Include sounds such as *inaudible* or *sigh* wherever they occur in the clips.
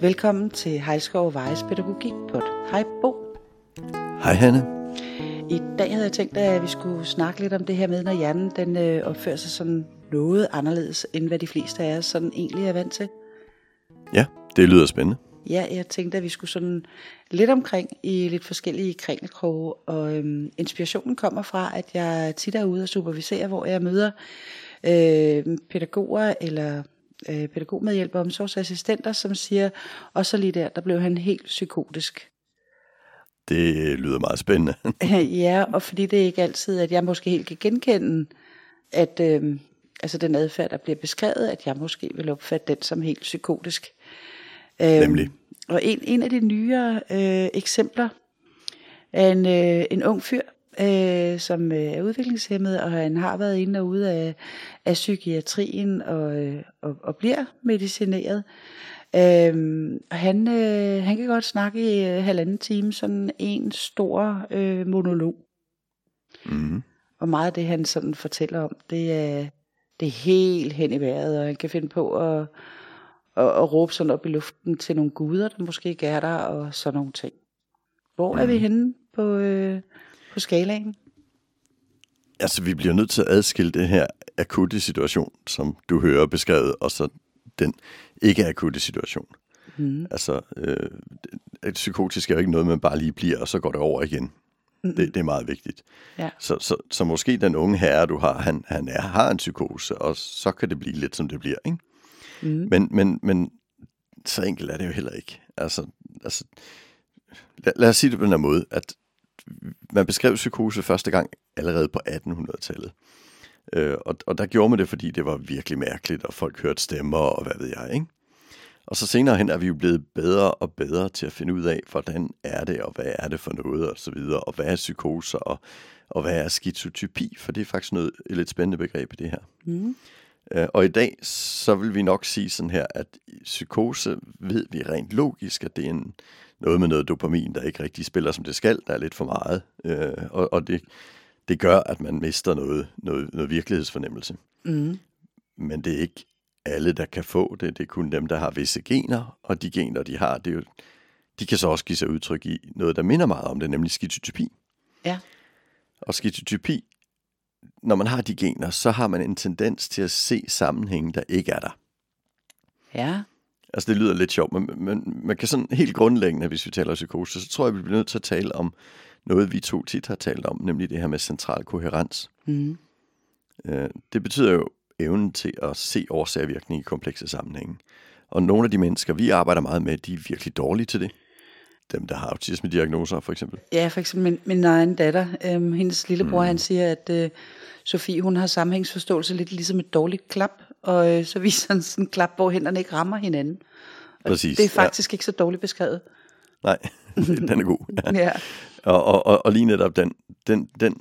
Velkommen til Hejskov Vejes Pædagogik på Hej Bo. Hej Hanne. I dag havde jeg tænkt, at vi skulle snakke lidt om det her med, når hjernen den, øh, opfører sig sådan noget anderledes, end hvad de fleste af os sådan egentlig er vant til. Ja, det lyder spændende. Ja, jeg tænkte, at vi skulle sådan lidt omkring i lidt forskellige kringelkroge, og øhm, inspirationen kommer fra, at jeg tit er ude og supervisere, hvor jeg møder øh, pædagoger eller øh, pædagogmedhjælper og omsorgsassistenter, som siger, og så lige der, der blev han helt psykotisk. Det lyder meget spændende. *laughs* *laughs* ja, og fordi det er ikke altid, at jeg måske helt kan genkende, at øh, altså den adfærd, der bliver beskrevet, at jeg måske vil opfatte den som helt psykotisk. Øh, Nemlig. Og en, en af de nyere øh, eksempler er en, øh, en ung fyr, øh, som øh, er udviklingshemmet, og han har været inde og ude af, af psykiatrien og, øh, og, og bliver medicineret. Øhm, og han, øh, han kan godt snakke i øh, halvanden time, sådan en stor øh, monolog. Mm. Og meget af det, han sådan fortæller om, det er, det er helt hen i vejret, og han kan finde på at, at, at råbe sådan op i luften til nogle guder, der måske ikke er der, og sådan nogle ting. Hvor mm. er vi mhm. henne på, øh, på skalaen? Altså, vi bliver nødt til at adskille det her akutte situation, som du hører beskrevet, og så den ikke akutte situation. Mm. Altså, øh, et psykotisk er jo ikke noget, man bare lige bliver, og så går det over igen. Mm. Det, det er meget vigtigt. Ja. Så, så, så måske den unge herre, du har, han, han er, har en psykose, og så kan det blive lidt, som det bliver. Ikke? Mm. Men, men, men så enkelt er det jo heller ikke. Altså, altså, lad, lad os sige det på den her måde, at man beskrev psykose første gang allerede på 1800-tallet. Øh, og, og der gjorde man det, fordi det var virkelig mærkeligt, og folk hørte stemmer, og hvad ved jeg, ikke? Og så senere hen er vi jo blevet bedre og bedre til at finde ud af, hvordan er det, og hvad er det for noget, og så videre, og hvad er psykoser, og, og hvad er skizotypi, for det er faktisk noget, et lidt spændende begreb i det her. Mm. Øh, og i dag, så vil vi nok sige sådan her, at psykose ved vi rent logisk, at det er en, noget med noget dopamin, der ikke rigtig spiller, som det skal. Der er lidt for meget. Øh, og og det, det gør, at man mister noget, noget, noget virkelighedsfornemmelse. Mm. Men det er ikke alle, der kan få det. Det er kun dem, der har visse gener, og de gener, de har, det er jo, de kan så også give sig udtryk i noget, der minder meget om det, nemlig skizotypi. Ja. Og skizotypi, når man har de gener, så har man en tendens til at se sammenhænge, der ikke er der. Ja. Altså det lyder lidt sjovt, men, men man kan sådan helt grundlæggende, hvis vi taler psykose, så tror jeg, vi bliver nødt til at tale om noget, vi to tit har talt om, nemlig det her med central koherens. Mm. Øh, det betyder jo evnen til at se årsagvirkning i komplekse sammenhænge. Og nogle af de mennesker, vi arbejder meget med, de er virkelig dårlige til det. Dem, der har autisme-diagnoser, for eksempel. Ja, for eksempel min, min egen datter. Øhm, hendes lillebror, mm. han siger, at øh, Sofie, hun har sammenhængsforståelse lidt ligesom et dårligt klap. Og øh, så viser han sådan en klap, hvor hænderne ikke rammer hinanden. Og Præcis, det er faktisk ja. ikke så dårligt beskrevet. Nej, *laughs* den er god. Ja. *laughs* ja. Og, og, og, og lige netop den, den, den,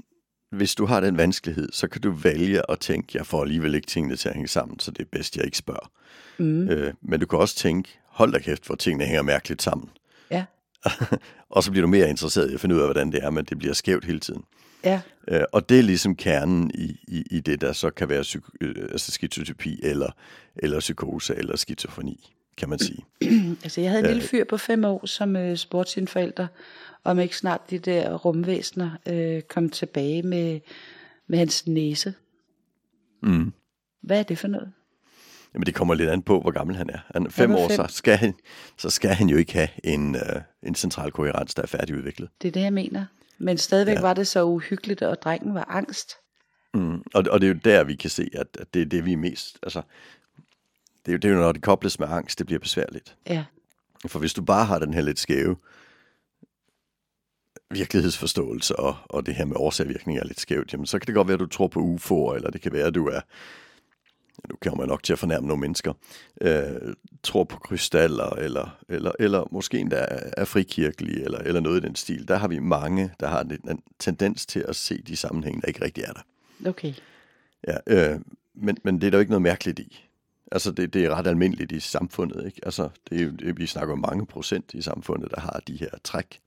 hvis du har den vanskelighed, så kan du vælge at tænke, jeg får alligevel ikke tingene til at hænge sammen, så det er bedst, jeg ikke spørger. Mm. Øh, men du kan også tænke, hold da kæft, hvor tingene hænger mærkeligt sammen. *laughs* Og så bliver du mere interesseret i at finde ud af, hvordan det er, men det bliver skævt hele tiden. Ja. Øh, og det er ligesom kernen i, i, i det, der så kan være psyk- øh, altså skizotypi, eller, eller psykose, eller skizofreni, kan man sige. *clears throat* altså, jeg havde en lille fyr på fem år, som øh, spurgte sine forældre, om ikke snart de der rumvæsener øh, kom tilbage med, med hans næse. Mm. Hvad er det for noget? Jamen det kommer lidt an på, hvor gammel han er. Han er fem, år, så skal, han, så skal han jo ikke have en, øh, en central koherens, der er færdigudviklet. Det er det, jeg mener. Men stadigvæk ja. var det så uhyggeligt, og drengen var angst. Mm. Og, og det er jo der, vi kan se, at, at det er det, vi er mest... Altså, det er, jo, det er jo, når det kobles med angst, det bliver besværligt. Ja. For hvis du bare har den her lidt skæve virkelighedsforståelse, og, og det her med årsagvirkning er lidt skævt, jamen så kan det godt være, at du tror på UFO'er, eller det kan være, at du er nu kommer man nok til at fornærme nogle mennesker, øh, tror på krystaller, eller, eller, eller måske endda er frikirkelige, eller, eller noget i den stil. Der har vi mange, der har en, en tendens til at se de sammenhænge, der ikke rigtig er der. Okay. Ja, øh, men, men det er der jo ikke noget mærkeligt i. Altså, det, det er ret almindeligt i samfundet, ikke? Altså, det er det, vi snakker om mange procent i samfundet, der har de her træk.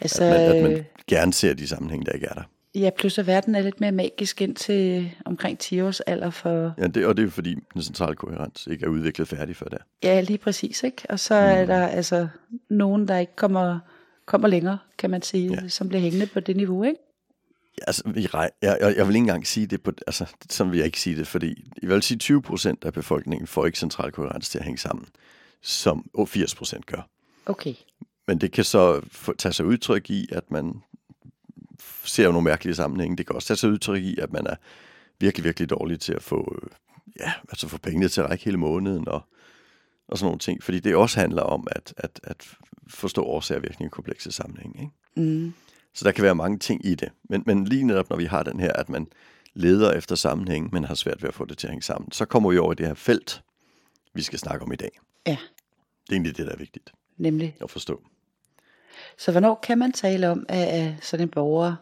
Altså, at, man, at man gerne ser de sammenhænge, der ikke er der. Ja, plus at verden er lidt mere magisk ind til omkring 10 års alder for... Ja, det, og det er fordi den centrale koherens ikke er udviklet færdig før der. Ja, lige præcis, ikke? Og så er der altså nogen, der ikke kommer, kommer længere, kan man sige, Ja. som bliver hængende på det niveau, ikke? Ja, altså, jeg, jeg, jeg vil ikke engang sige det på, altså, som vil jeg ikke sige det, fordi jeg vil sige 20 procent af befolkningen får ikke central koherens til at hænge sammen, som 80 procent gør. Okay. Men det kan så tage sig udtryk i, at man ser nogle mærkelige sammenhænge. Det kan også tage sig udtryk i, at man er virkelig, virkelig dårlig til at få, øh, ja, altså få pengene til at række hele måneden og, og sådan nogle ting. Fordi det også handler om at, at, at forstå årsager og virkning i komplekse sammenhænge. Ikke? Mm. Så der kan være mange ting i det. Men, men lige netop, når vi har den her, at man leder efter sammenhæng, men har svært ved at få det til at hænge sammen, så kommer vi over i det her felt, vi skal snakke om i dag. Ja, Det er egentlig det, der er vigtigt nemlig. at forstå. Så hvornår kan man tale om, at sådan en borger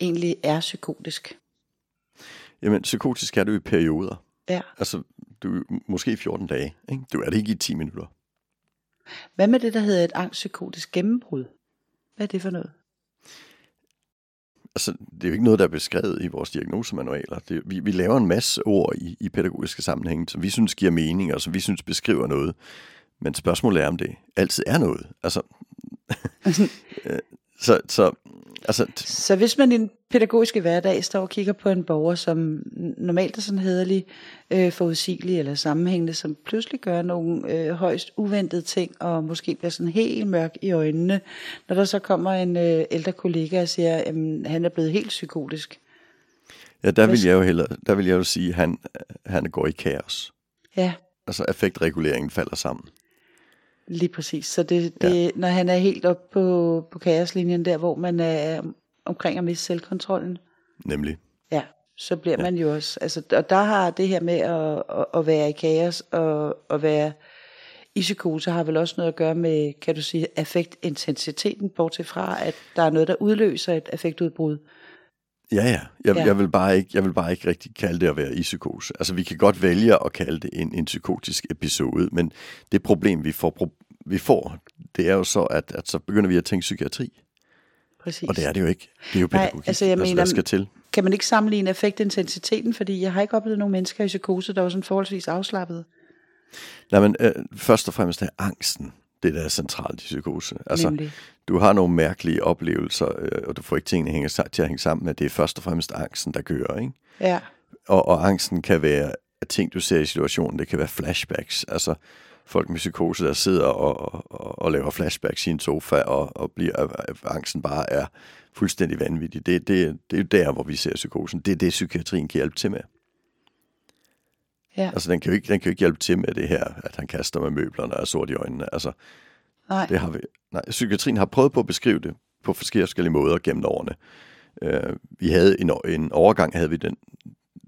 egentlig er psykotisk? Jamen, psykotisk er du i perioder. Ja. Altså, du måske 14 dage. Ikke? Du er det ikke i 10 minutter. Hvad med det, der hedder et angstpsykotisk gennembrud? Hvad er det for noget? Altså, det er jo ikke noget, der er beskrevet i vores diagnosemanualer. Det, vi, vi laver en masse ord i, i pædagogiske sammenhænge, som vi synes giver mening, og som vi synes beskriver noget. Men spørgsmålet er, om det altid er noget. Altså, *laughs* øh, så, så, altså, Så hvis man i den pædagogiske hverdag står og kigger på en borger, som normalt er sådan hederlig, øh, forudsigelig eller sammenhængende, som pludselig gør nogle øh, højst uventede ting, og måske bliver sådan helt mørk i øjnene, når der så kommer en øh, ældre kollega og siger, at han er blevet helt psykotisk. ja, der vil jeg jo hellere, der vil jeg jo sige, at han, han går i kaos. Ja, Altså, affektreguleringen falder sammen. Lige præcis. Så det, det, ja. når han er helt op på, på kaoslinjen der, hvor man er omkring at miste selvkontrollen, Nemlig. Ja, så bliver ja. man jo også, altså, og der har det her med at, at, at være i kaos og at være i psykose har vel også noget at gøre med, kan du sige, affektintensiteten, bortset fra, at der er noget, der udløser et affektudbrud. Ja, ja. Jeg, ja. Jeg, vil bare ikke, jeg vil bare ikke rigtig kalde det at være i psykose. Altså, vi kan godt vælge at kalde det en, en psykotisk episode, men det problem, vi får, vi får det er jo så, at, at så begynder vi at tænke psykiatri. Præcis. Og det er det jo ikke. Det er jo Nej, pædagogik. altså, jeg altså, mener- der skal til. Kan man ikke sammenligne affektintensiteten, fordi jeg har ikke oplevet nogen mennesker i psykose, der var sådan forholdsvis afslappet. Nej, men øh, først og fremmest er angsten det, der er centralt i psykose. Altså, Nemlig. du har nogle mærkelige oplevelser, øh, og du får ikke tingene hænge, til at hænge sammen med, det er først og fremmest angsten, der kører, ikke? Ja, Og, og angsten kan være ting, du ser i situationen. Det kan være flashbacks. Altså folk med psykose, der sidder og, og, og laver flashbacks i en sofa, og, og bliver, at angsten bare er fuldstændig vanvittig. Det, det, det er jo der, hvor vi ser psykosen. Det er det, psykiatrien kan hjælpe til med. ja. Altså, den kan jo ikke, den kan jo ikke hjælpe til med det her, at han kaster med møblerne og er sort i øjnene. Altså, Nej, det har vi. Nej, psykiatrien har prøvet på at beskrive det på forskellige måder gennem årene. Øh, vi havde en, en overgang, havde vi den,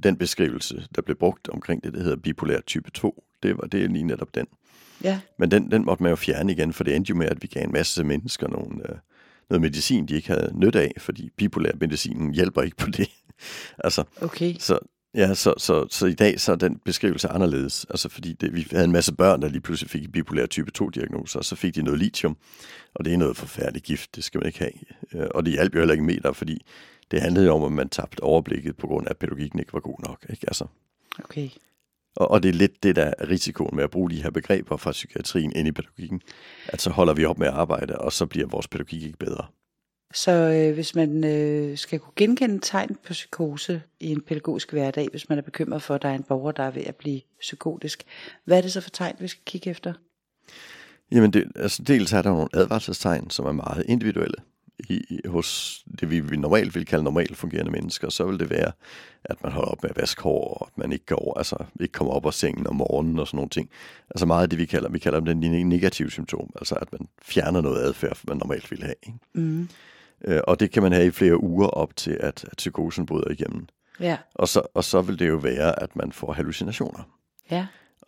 den beskrivelse, der blev brugt omkring det, der hedder bipolær type 2. Det var det er lige netop den. ja, Men den, den måtte man jo fjerne igen, for det endte jo med, at vi gav en masse mennesker nogle, øh, noget medicin, de ikke havde nytte af, fordi bipolær medicinen hjælper ikke på det. *laughs* altså, okay. så, ja, så, så, så i dag så er den beskrivelse anderledes. Altså fordi det, vi havde en masse børn, der lige pludselig fik bipolær type 2-diagnoser, og så fik de noget lithium, og det er noget forfærdeligt gift, det skal man ikke have. Øh, Og det hjalp jo heller ikke meter, fordi det handlede jo om, at man tabte overblikket på grund af, at pædagogikken ikke var god nok. Ikke? Altså, Okay. Og, og det er lidt det, der er risikoen med at bruge de her begreber fra psykiatrien ind i pædagogikken, at så holder vi op med at arbejde, og så bliver vores pædagogik ikke bedre. Så øh, hvis man øh, skal kunne genkende tegn på psykose i en pædagogisk hverdag, hvis man er bekymret for, at der er en borger, der er ved at blive psykotisk, hvad er det så for tegn, vi skal kigge efter? Jamen, det, altså dels er der nogle advarselstegn, som er meget individuelle i, hos det, vi, vi normalt vil kalde normalt fungerende mennesker. Så vil det være, at man holder op med at vaske hår, og at man ikke, går, altså, ikke kommer op af sengen om morgenen og sådan nogle ting. Altså meget af det, vi kalder, vi kalder dem den negative symptom, altså at man fjerner noget adfærd, man normalt vil have. Ikke? Mm. Øh, og det kan man have i flere uger op til, at, at psykosen bryder igennem. Ja, Og så, og så vil det jo være, at man får hallucinationer. ja,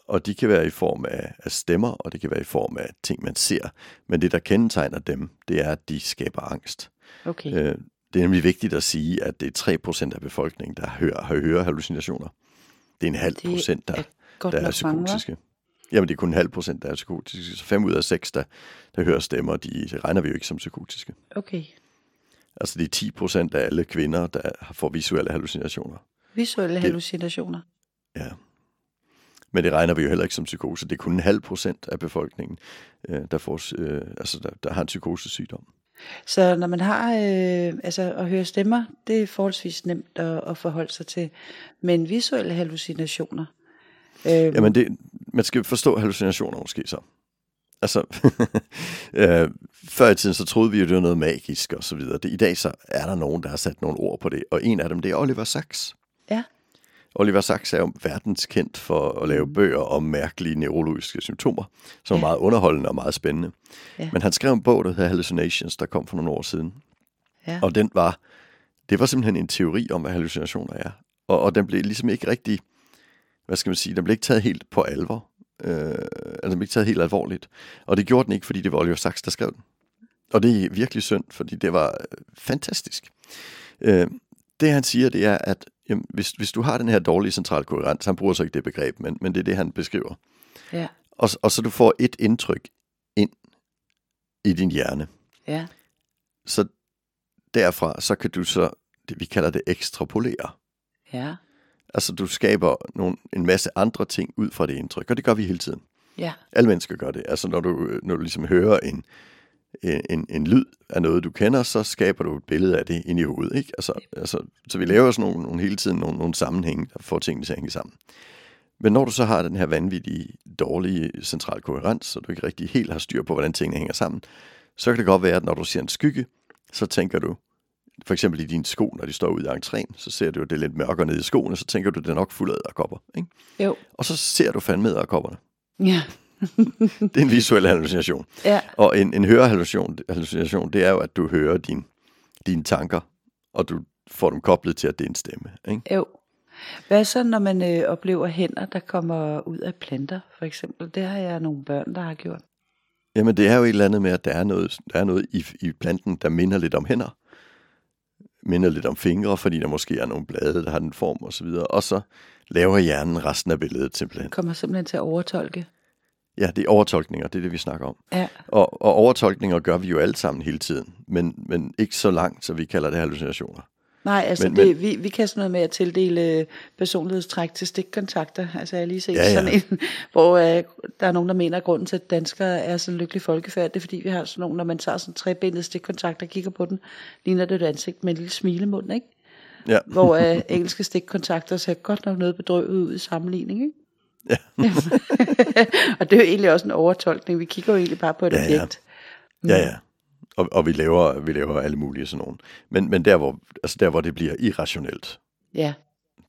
Og de kan være i form af, af stemmer, og det kan være i form af ting, man ser. Men det, der kendetegner dem, det er, at de skaber angst. okay. Øh, det er nemlig vigtigt at sige, at det er 3% af befolkningen, der hører, har hører hallucinationer. Det er en halv Det procent, der, er der er nok mange, psykotiske. Jamen, det er kun en halv procent, der er psykotiske. Så fem ud af seks, der, der hører stemmer, de, de regner vi jo ikke som psykotiske. Okay. Altså det er 10 procent af alle kvinder, der får visuelle hallucinationer. Visuelle hallucinationer. Ja. Men det regner vi jo heller ikke som psykose. Det er kun en halv procent af befolkningen, øh, der, får, øh, altså der, der har en psykosesygdom. Så når man har øh, altså at høre stemmer, det er forholdsvis nemt at, at forholde sig til. Men visuelle hallucinationer. Øh, Jamen det, man skal forstå hallucinationer måske så. Altså, *laughs* øh, før i tiden så troede vi jo, det var noget magisk og så videre. Det, I dag så er der nogen, der har sat nogle ord på det, og en af dem, det er Oliver Sacks. Ja. Oliver Sacks er jo verdenskendt for at lave mm. bøger om mærkelige neurologiske symptomer, som ja. er meget underholdende og meget spændende. Ja. Men han skrev en bog, der hedder Hallucinations, der kom for nogle år siden. Ja. Og den var, det var simpelthen en teori om, hvad hallucinationer er. Og, og den blev ligesom ikke rigtig, hvad skal man sige, den blev ikke taget helt på alvor. Øh, altså den blev ikke taget helt alvorligt. Og det gjorde den ikke, fordi det var Oliver Sacks, der skrev den. Og det er virkelig synd, fordi det var øh, fantastisk. Øh, det han siger, det er, at jamen, hvis, hvis du har den her dårlige central koherens, han bruger så ikke det begreb, men, men det er det, han beskriver. Ja. Og, og så du får et indtryk ind i din hjerne. Ja. Så derfra, så kan du så, det, vi kalder det ekstrapolere. Ja. Altså du skaber nogle, en masse andre ting ud fra det indtryk, og det gør vi hele tiden. Ja. Alle mennesker gør det. Altså når du, når du ligesom hører en, en, en lyd af noget, du kender, så skaber du et billede af det ind i hovedet. Ikke? Altså, altså, så vi laver sådan nogle, nogle hele tiden nogle, nogle sammenhænge, der får tingene til at hænge sammen. Men når du så har den her vanvittige, dårlige central koherens, så du ikke rigtig helt har styr på, hvordan tingene hænger sammen, så kan det godt være, at når du ser en skygge, så tænker du, for eksempel i dine sko, når de står ude i entréen, så ser du, at det er lidt mørkere nede i skoene, så tænker du, det er nok fuld af æderkopper. Ikke? Jo. Og så ser du fandme æderkopperne. Ja. *laughs* det er en visuel hallucination. Ja. Og en, en hørehallucination, hallucination, det er jo, at du hører din, dine tanker, og du får dem koblet til, at det er en stemme. Ikke? Jo. Hvad så, når man øh, oplever hænder, der kommer ud af planter, for eksempel? Det har jeg nogle børn, der har gjort. Jamen, det er jo et eller andet med, at der er noget, der er noget i, i planten, der minder lidt om hænder. Minder lidt om fingre, fordi der måske er nogle blade, der har den form og så videre. Og så laver hjernen resten af billedet simpelthen. Kommer simpelthen til at overtolke. Ja, det er overtolkninger, det er det, vi snakker om. Ja. Og, og overtolkninger gør vi jo alle sammen hele tiden, men, men ikke så langt, så vi kalder det hallucinationer. Nej, altså men, det, men, vi, vi kan sådan noget med at tildele personlighedstræk til stikkontakter. Altså jeg har lige set ja, ja. sådan en, *laughs* hvor øh, der er nogen, der mener, at grunden til, at danskere er så lykkelig folkefærd, det er fordi, vi har sådan nogle, når man tager sådan trebenet stikkontakter og kigger på den, ligner det et ansigt med en lille smilemund, ikke? Ja. hvor øh, *laughs* engelske stikkontakter ser godt nok noget bedrøvet ud i sammenligning, ikke? Ja. *laughs* og det er jo egentlig også en overtolkning. Vi kigger jo egentlig bare på et ja, objekt. Ja, ja. Og, og vi, laver, vi laver alle mulige sådan nogle. Men, men der, hvor, altså der, hvor det bliver irrationelt, ja.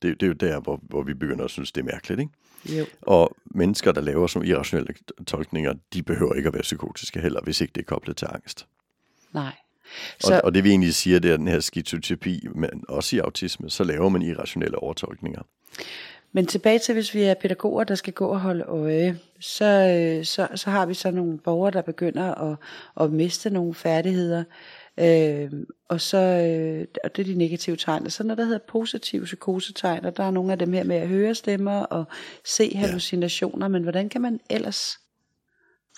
det, det er jo der, hvor, hvor vi begynder at synes, det er mærkeligt. Ikke? Jo. Og mennesker, der laver sådan irrationelle tolkninger, de behøver ikke at være psykotiske heller, hvis ikke det er koblet til angst. Nej. Så... Og, og det vi egentlig siger, det er den her skizotypi, men også i autisme, så laver man irrationelle overtolkninger. Men tilbage til, hvis vi er pædagoger, der skal gå og holde øje, så, øh, så, så har vi så nogle borgere, der begynder at, at miste nogle færdigheder. Øh, og så øh, og det er de negative tegn. Og så når der hedder positive psykosetegn, og der er nogle af dem her med at høre stemmer og se hallucinationer, ja. men hvordan kan man ellers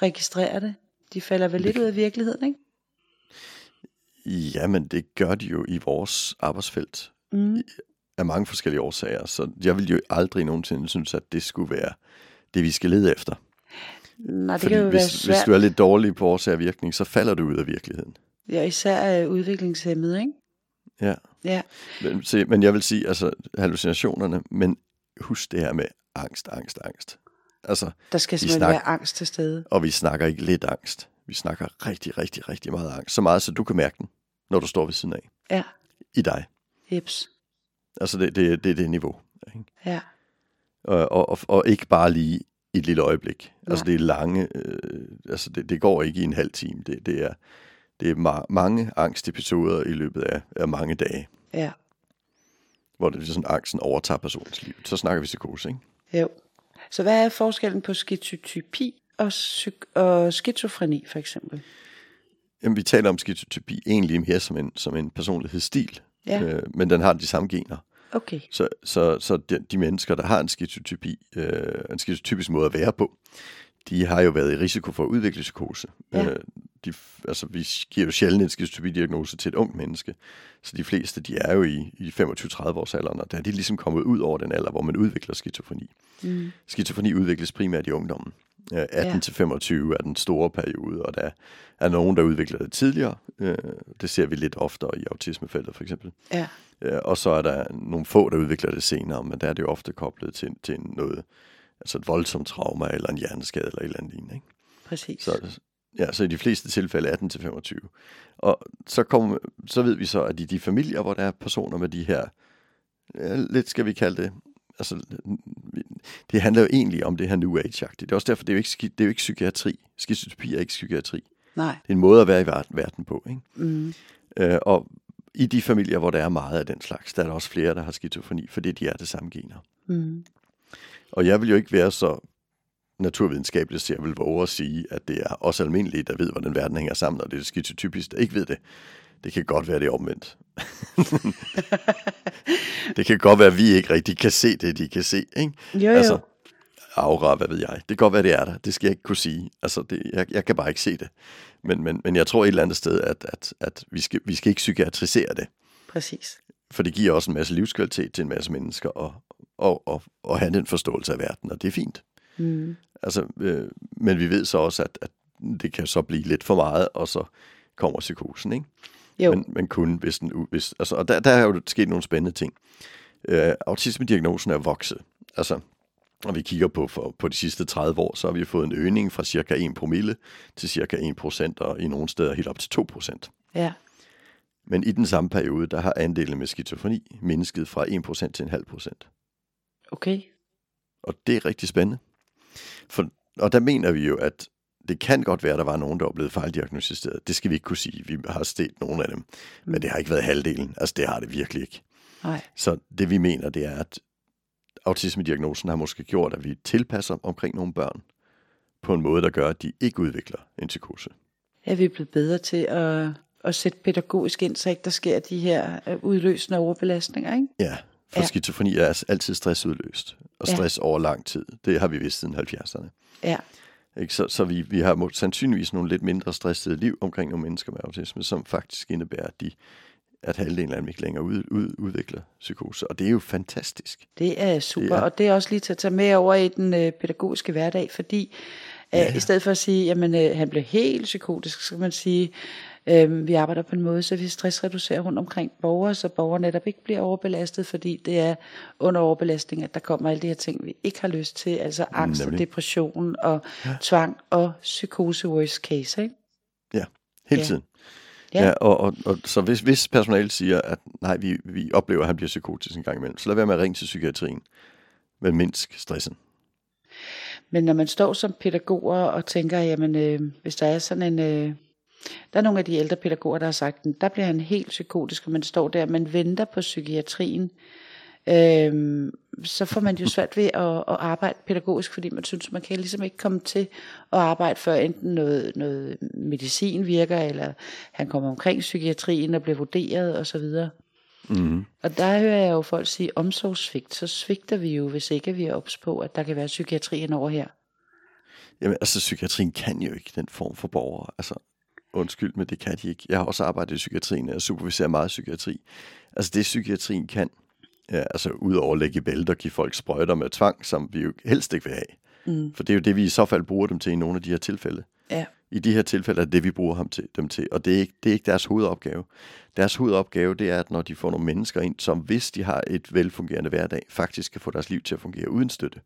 registrere det? De falder vel lidt ud af virkeligheden, ikke? Ja, men det gør de jo i vores arbejdsfelt. Mm af mange forskellige årsager. Så jeg vil jo aldrig nogensinde synes, at det skulle være det, vi skal lede efter. Nej, det Fordi kan jo hvis, være svært. hvis du er lidt dårlig på årsag og virkning, så falder du ud af virkeligheden. Ja, især uh, udviklingshemmet, ikke? Ja. Ja. Men, se, men jeg vil sige, altså hallucinationerne, men husk det her med angst, angst, angst. Altså, Der skal simpelthen snak- være angst til stede. og vi snakker ikke lidt angst. Vi snakker rigtig, rigtig, rigtig meget angst. Så meget, så du kan mærke den, når du står ved siden af. Ja, I dig. jeps. Altså, det, det, det er det niveau. Ikke? Ja, Og, og, og, og ikke bare lige et lille øjeblik. Nej. Altså, det er lange... Øh, altså, det, det går ikke i en halv time. Det, det er, det er ma- mange angstepisoder i løbet af, af mange dage, ja, hvor det er sådan, angsten overtager personens liv. Så snakker vi psykose, ikke? jo. Så hvad er forskellen på skizotypi og, psyk- og skizofreni for eksempel? Jamen, vi taler om skizotypi egentlig mere som en, som en personlighedsstil, Ja, øh, men den har de samme gener. okay. Så, så, så de, de mennesker, der har en skizotypi, øh, en skizotypisk måde at være på, de har jo været i risiko for at udvikle psykose. Ja. Øh, de, altså, vi giver jo sjældent en skizofreni-diagnose til et ungt menneske. Så de fleste, de er jo i, i 25-30 års alderen, og der er de ligesom kommet ud over den alder, hvor man udvikler skizofreni. Mm. Skizofreni udvikles primært i ungdommen. 18-25 er den store periode, og der er nogen, der udvikler det tidligere. Øh, det ser vi lidt oftere i autismefeltet for eksempel. Ja. Øh, og så er der nogle få, der udvikler det senere, men der er det jo ofte koblet til, til noget, altså et voldsomt trauma, eller en hjerneskade, eller et eller andet lignende. Ikke? Præcis. Så, ja, så i de fleste tilfælde 18-25. Og så, kom, så ved vi så, at i de familier, hvor der er personer med de her, ja, lidt skal vi kalde det, altså, det handler jo egentlig om det her New Age-agtigt. Det er også derfor, det er jo ikke, det er jo ikke psykiatri. Skizotypi er ikke psykiatri. Nej. Det er en måde at være i verden på. Ikke? Mm. Øh, og i de familier, hvor der er meget af den slags, der er der også flere, der har skizofreni, fordi de er det samme gener. Mm. Og jeg vil jo ikke være så naturvidenskabeligt, så jeg vil våge at sige, at det er også almindeligt, der ved, hvordan verden hænger sammen, og det er skizotypisk, der ikke ved det. Det kan godt være, det er omvendt. det kan godt være, at vi ikke rigtig kan se det, de kan se. Ikke? Jo, jo. Altså, aura, hvad ved jeg. Det kan godt være, det er der. Det skal jeg ikke kunne sige. Altså, det, jeg, jeg kan bare ikke se det. Men, men, men jeg tror et eller andet sted, at, at, at vi, skal, vi skal ikke psykiatrisere det. Præcis. For det giver også en masse livskvalitet til en masse mennesker, og, og, og, og have den forståelse af verden, og det er fint. Mm. Altså, øh, men vi ved så også, at, at det kan så blive lidt for meget, og så kommer psykosen, ikke? Jo. Men, men kun hvis den... Hvis, altså, og der, der er jo sket nogle spændende ting. Øh, autisme-diagnosen er vokset. Altså, når vi kigger på, for, på de sidste 30 år, så har vi fået en øgning fra cirka 1 promille til cirka 1 procent, og i nogle steder helt op til 2 procent. Ja. Men i den samme periode, der har andelen med skizofreni mindsket fra 1 procent til en halv procent. Okay. Og det er rigtig spændende. For, og der mener vi jo, at det kan godt være, at der var nogen, der var blevet fejldiagnostiseret. Det skal vi ikke kunne sige. Vi har set nogle af dem. Men det har ikke været halvdelen. Altså, det har det virkelig ikke. Nej. Så det vi mener, det er, at autisme-diagnosen har måske gjort, at vi tilpasser omkring nogle børn på en måde, der gør, at de ikke udvikler en psykose. Er vi blevet bedre til at, at sætte pædagogisk ind, så ikke der sker de her øh, udløsende overbelastninger, ikke? Ja, for Ja. ja. skizofreni er altid stressudløst, og Ja. stress over lang tid. Det har vi vidst siden 70'erne. Ja. Ikke? Så, så vi, vi har sandsynligvis nogle lidt mindre stressede liv omkring nogle mennesker med autisme, som faktisk indebærer, at, de, at halvdelen af dem ikke længere ud, ud, udvikler psykose. Og det er jo fantastisk. Det er super, Ja. og det er også lige til at tage med over i den øh, pædagogiske hverdag, fordi øh, Ja. i stedet for at sige, jamen øh, han blev helt psykotisk, så kan man sige, øh, vi arbejder på en måde, så vi stressreducerer rundt omkring borgere, så borgere netop ikke bliver overbelastet, fordi det er under overbelastning, at der kommer alle de her ting, vi ikke har lyst til, altså angst Nemlig. og depression og ja. tvang og psykose worst case, ikke? Ja, hele Ja. tiden. Ja. Ja, og, og, og så hvis, hvis personalet siger, at nej, vi, vi oplever, at han bliver psykotisk en gang imellem, så lad være med at ringe til psykiatrien. Men mindsk stressen. Men når man står som pædagoger og tænker, jamen øh, hvis der er sådan en... Øh, der er nogle af de ældre pædagoger, der har sagt, at der bliver han helt psykotisk, og man står der, man venter på psykiatrien. Øh, så får man jo svært ved at, at arbejde pædagogisk, fordi man synes, man kan ligesom ikke komme til at arbejde før enten noget, noget medicin virker, eller han kommer omkring psykiatrien og bliver vurderet osv. Mm. Og der hører jeg jo folk sige omsorgssvigt, så svigter vi jo, hvis ikke vi er ops på, at der kan være psykiatrien over her. Jamen, altså, psykiatrien kan jo ikke den form for borgere. Altså, undskyld, men det kan de ikke. Jeg har også arbejdet i psykiatrien, og jeg superviserer meget psykiatri. Altså, det psykiatrien kan, ja, altså, udover at lægge i bælte og give folk sprøjter med tvang, som vi jo helst ikke vil have. Mm. For det er jo det, vi i så fald bruger dem til i nogle af de her tilfælde. Ja. I de her tilfælde er det, vi bruger ham til, dem til, og det er, ikke, det er ikke deres hovedopgave. Deres hovedopgave, det er, at når de får nogle mennesker ind, som hvis de har et velfungerende hverdag, faktisk kan få deres liv til at fungere uden støtte.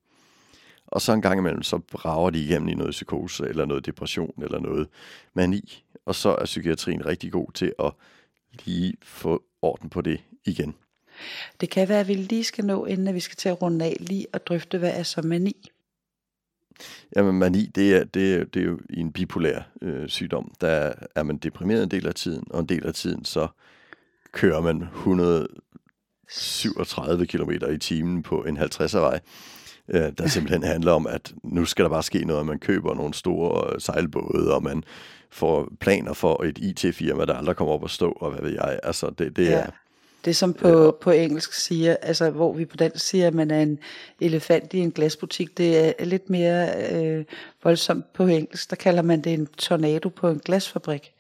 Og så en gang imellem, så brager de igennem i noget psykose, eller noget depression, eller noget mani. Og så er psykiatrien rigtig god til at lige få orden på det igen. Det kan være, at vi lige skal nå, inden vi skal til at runde af, lige at drøfte, hvad er så mani? Jamen mani, det er, det er, det er jo i en bipolær øh, sygdom. Der er man deprimeret en del af tiden, og en del af tiden så kører man 137 km i timen på en 50'er vej. Øh, der simpelthen handler om, at nu skal der bare ske noget, man køber nogle store øh, sejlbåde, og man får planer for et IT-firma, der aldrig kommer op at stå, og hvad ved jeg. Altså, det, det, Ja. er, Det som på, ja. på engelsk siger, altså hvor vi på dansk siger, at man er en elefant i en glasbutik, det er lidt mere øh, voldsomt på engelsk. Der kalder man det en tornado på en glasfabrik.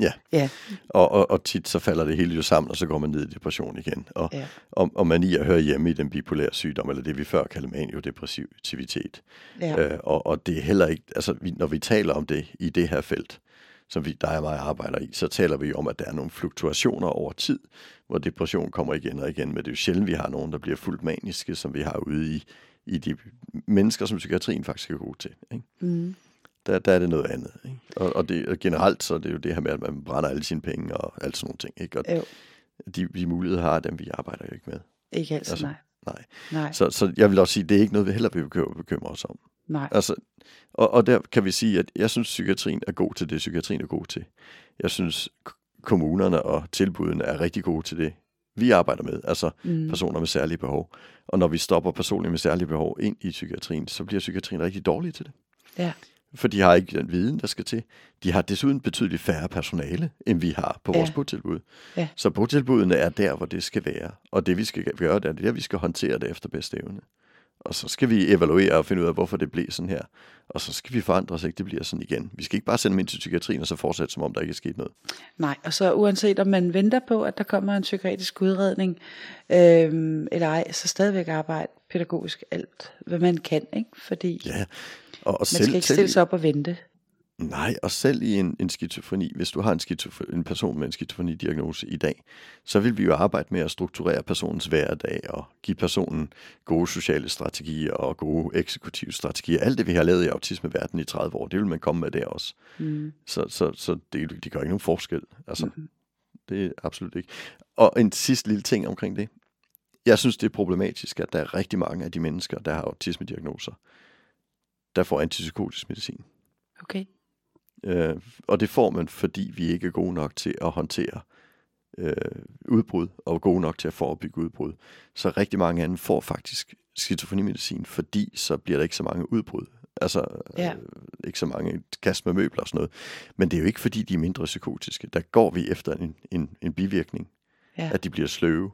Ja, ja. Og, og, og tit så falder det hele jo sammen, og så går man ned i depression igen. Og, ja. og, og man i at høre hjemme i den bipolære sygdom, eller det vi før kalder maniodepressivitet. Ja. Øh, og, og det er heller ikke, altså vi, når vi taler om det i det her felt, som vi, dig og mig arbejder i, så taler vi om, at der er nogle fluktuationer over tid, hvor depression kommer igen og igen, men det er jo sjældent, vi har nogen, der bliver fuldt maniske, som vi har ude i, i de mennesker, som psykiatrien faktisk er god til. Ikke? Mm der, der er det noget andet. Ikke? Og, og, det, og generelt så er det jo det her med, at man brænder alle sine penge og alt sådan nogle ting. Ikke? Og jo. De, de muligheder har dem, vi arbejder jo ikke med. Ikke altid, altså, nej. Nej. nej. Så, så jeg vil også sige, det er ikke noget, vi heller vil bekymre, bekymre os om. Nej. Altså, og, og der kan vi sige, at jeg synes, psykiatrien er god til det, psykiatrien er god til. Jeg synes, kommunerne og tilbudene er rigtig gode til det, vi arbejder med, altså mm. personer med særlige behov. Og når vi stopper personer med særlige behov ind i psykiatrien, så bliver psykiatrien rigtig dårlig til det. Ja for de har ikke den viden, der skal til. De har desuden betydeligt færre personale, end vi har på vores ja. botilbud. Ja. Så botilbudene er der, hvor det skal være. Og det vi skal gøre, det er det, at vi skal håndtere det efter bedste evne. Og så skal vi evaluere og finde ud af, hvorfor det bliver sådan her. Og så skal vi forandre så ikke det bliver sådan igen. Vi skal ikke bare sende dem ind til psykiatrien og så fortsætte, som om der ikke er sket noget. Nej, og så uanset om man venter på, at der kommer en psykiatrisk udredning, øh, eller ej, så stadigvæk arbejde pædagogisk alt, hvad man kan. Ikke? Fordi ja, og, og man selv, skal ikke stille sig op og vente. Nej, og selv i en, en skizofreni, hvis du har en, en person med en skizofreni-diagnose i dag, så vil vi jo arbejde med at strukturere personens hverdag og give personen gode sociale strategier og gode eksekutive strategier. Alt det, vi har lavet i autismeverdenen i 30 år, det vil man komme med der også. Mm. Så, så, så det, de gør ikke nogen forskel. Altså, mm. Det er absolut ikke. Og en sidste lille ting omkring det. Jeg synes, det er problematisk, at der er rigtig mange af de mennesker, der har autismediagnoser, der får antipsykotisk medicin. Okay. Øh, og det får man, fordi vi ikke er gode nok til at håndtere øh, udbrud, og gode nok til at forebygge udbrud. Så rigtig mange dem får faktisk skizofrenimedicin, fordi så bliver der ikke så mange udbrud. Altså ja. øh, ikke så mange kast med møbler og sådan noget. Men det er jo ikke, fordi de er mindre psykotiske. Der går vi efter en, en, en bivirkning, ja. at de bliver sløve.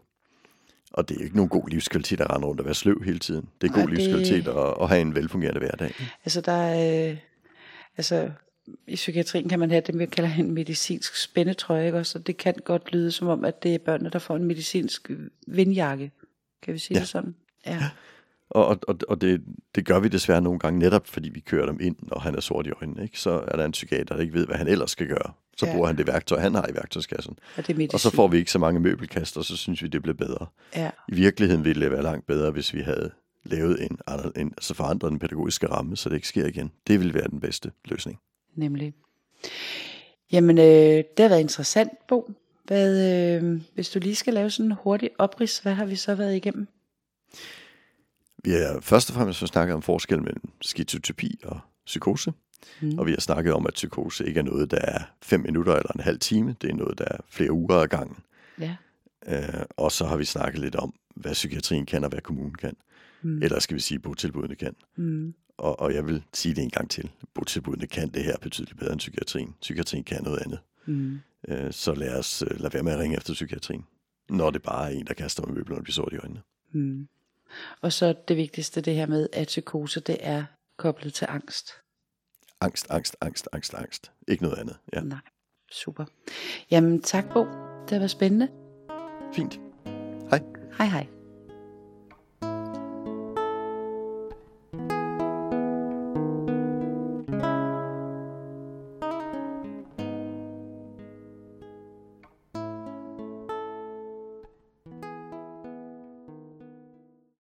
Og det er ikke nogen god livskvalitet at rende rundt og være sløv hele tiden. Det er god det... livskvalitet at, at have en velfungerende hverdag. Altså der er, øh, altså i psykiatrien kan man have det, vi kalder en medicinsk spændetrøje, ikke også? Og det kan godt lyde som om, at det er børnene, der får en medicinsk vindjakke. Kan vi sige ja. det sådan? Ja. ja. Og, og, og det, det gør vi desværre nogle gange netop, fordi vi kører dem ind, og han er sort i øjnene. Ikke? Så er der en psykiater, der ikke ved, hvad han ellers skal gøre. Så ja. bruger han det værktøj, han har i værktøjskassen. Og, det og så får vi ikke så mange møbelkaster, og så synes vi, det bliver bedre. Ja. I virkeligheden ville det være langt bedre, hvis vi havde lavet en, en altså forandret den pædagogiske ramme, så det ikke sker igen. Det ville være den bedste løsning. Nemlig. Jamen, øh, det har været interessant, Bo. Hvad, øh, hvis du lige skal lave sådan en hurtig oprids, hvad har vi så været igennem? Vi har først og fremmest snakket om forskel mellem skizotypi og psykose. Mm. Og vi har snakket om, at psykose ikke er noget, der er fem minutter eller en halv time. Det er noget, der er flere uger ad gangen. Ja. Øh, og så har vi snakket lidt om, hvad psykiatrien kan og hvad kommunen kan. Mm. Eller skal vi sige, botilbudene kan. Mm. Og, og jeg vil sige det en gang til. Botilbudene kan det her betydeligt bedre end psykiatrien. Psykiatrien kan noget andet. Mm. Øh, så lad os øh, lade være med at ringe efter psykiatrien. Når det bare er en, der kaster med møbler og bliver sort i øjnene. Mm. Og så det vigtigste, det her med, at psykose, det er koblet til angst. Angst, angst, angst, angst, angst. Ikke noget andet. Ja. Nej, super. Jamen tak, Bo. Det var spændende. Fint. Hej. Hej, hej.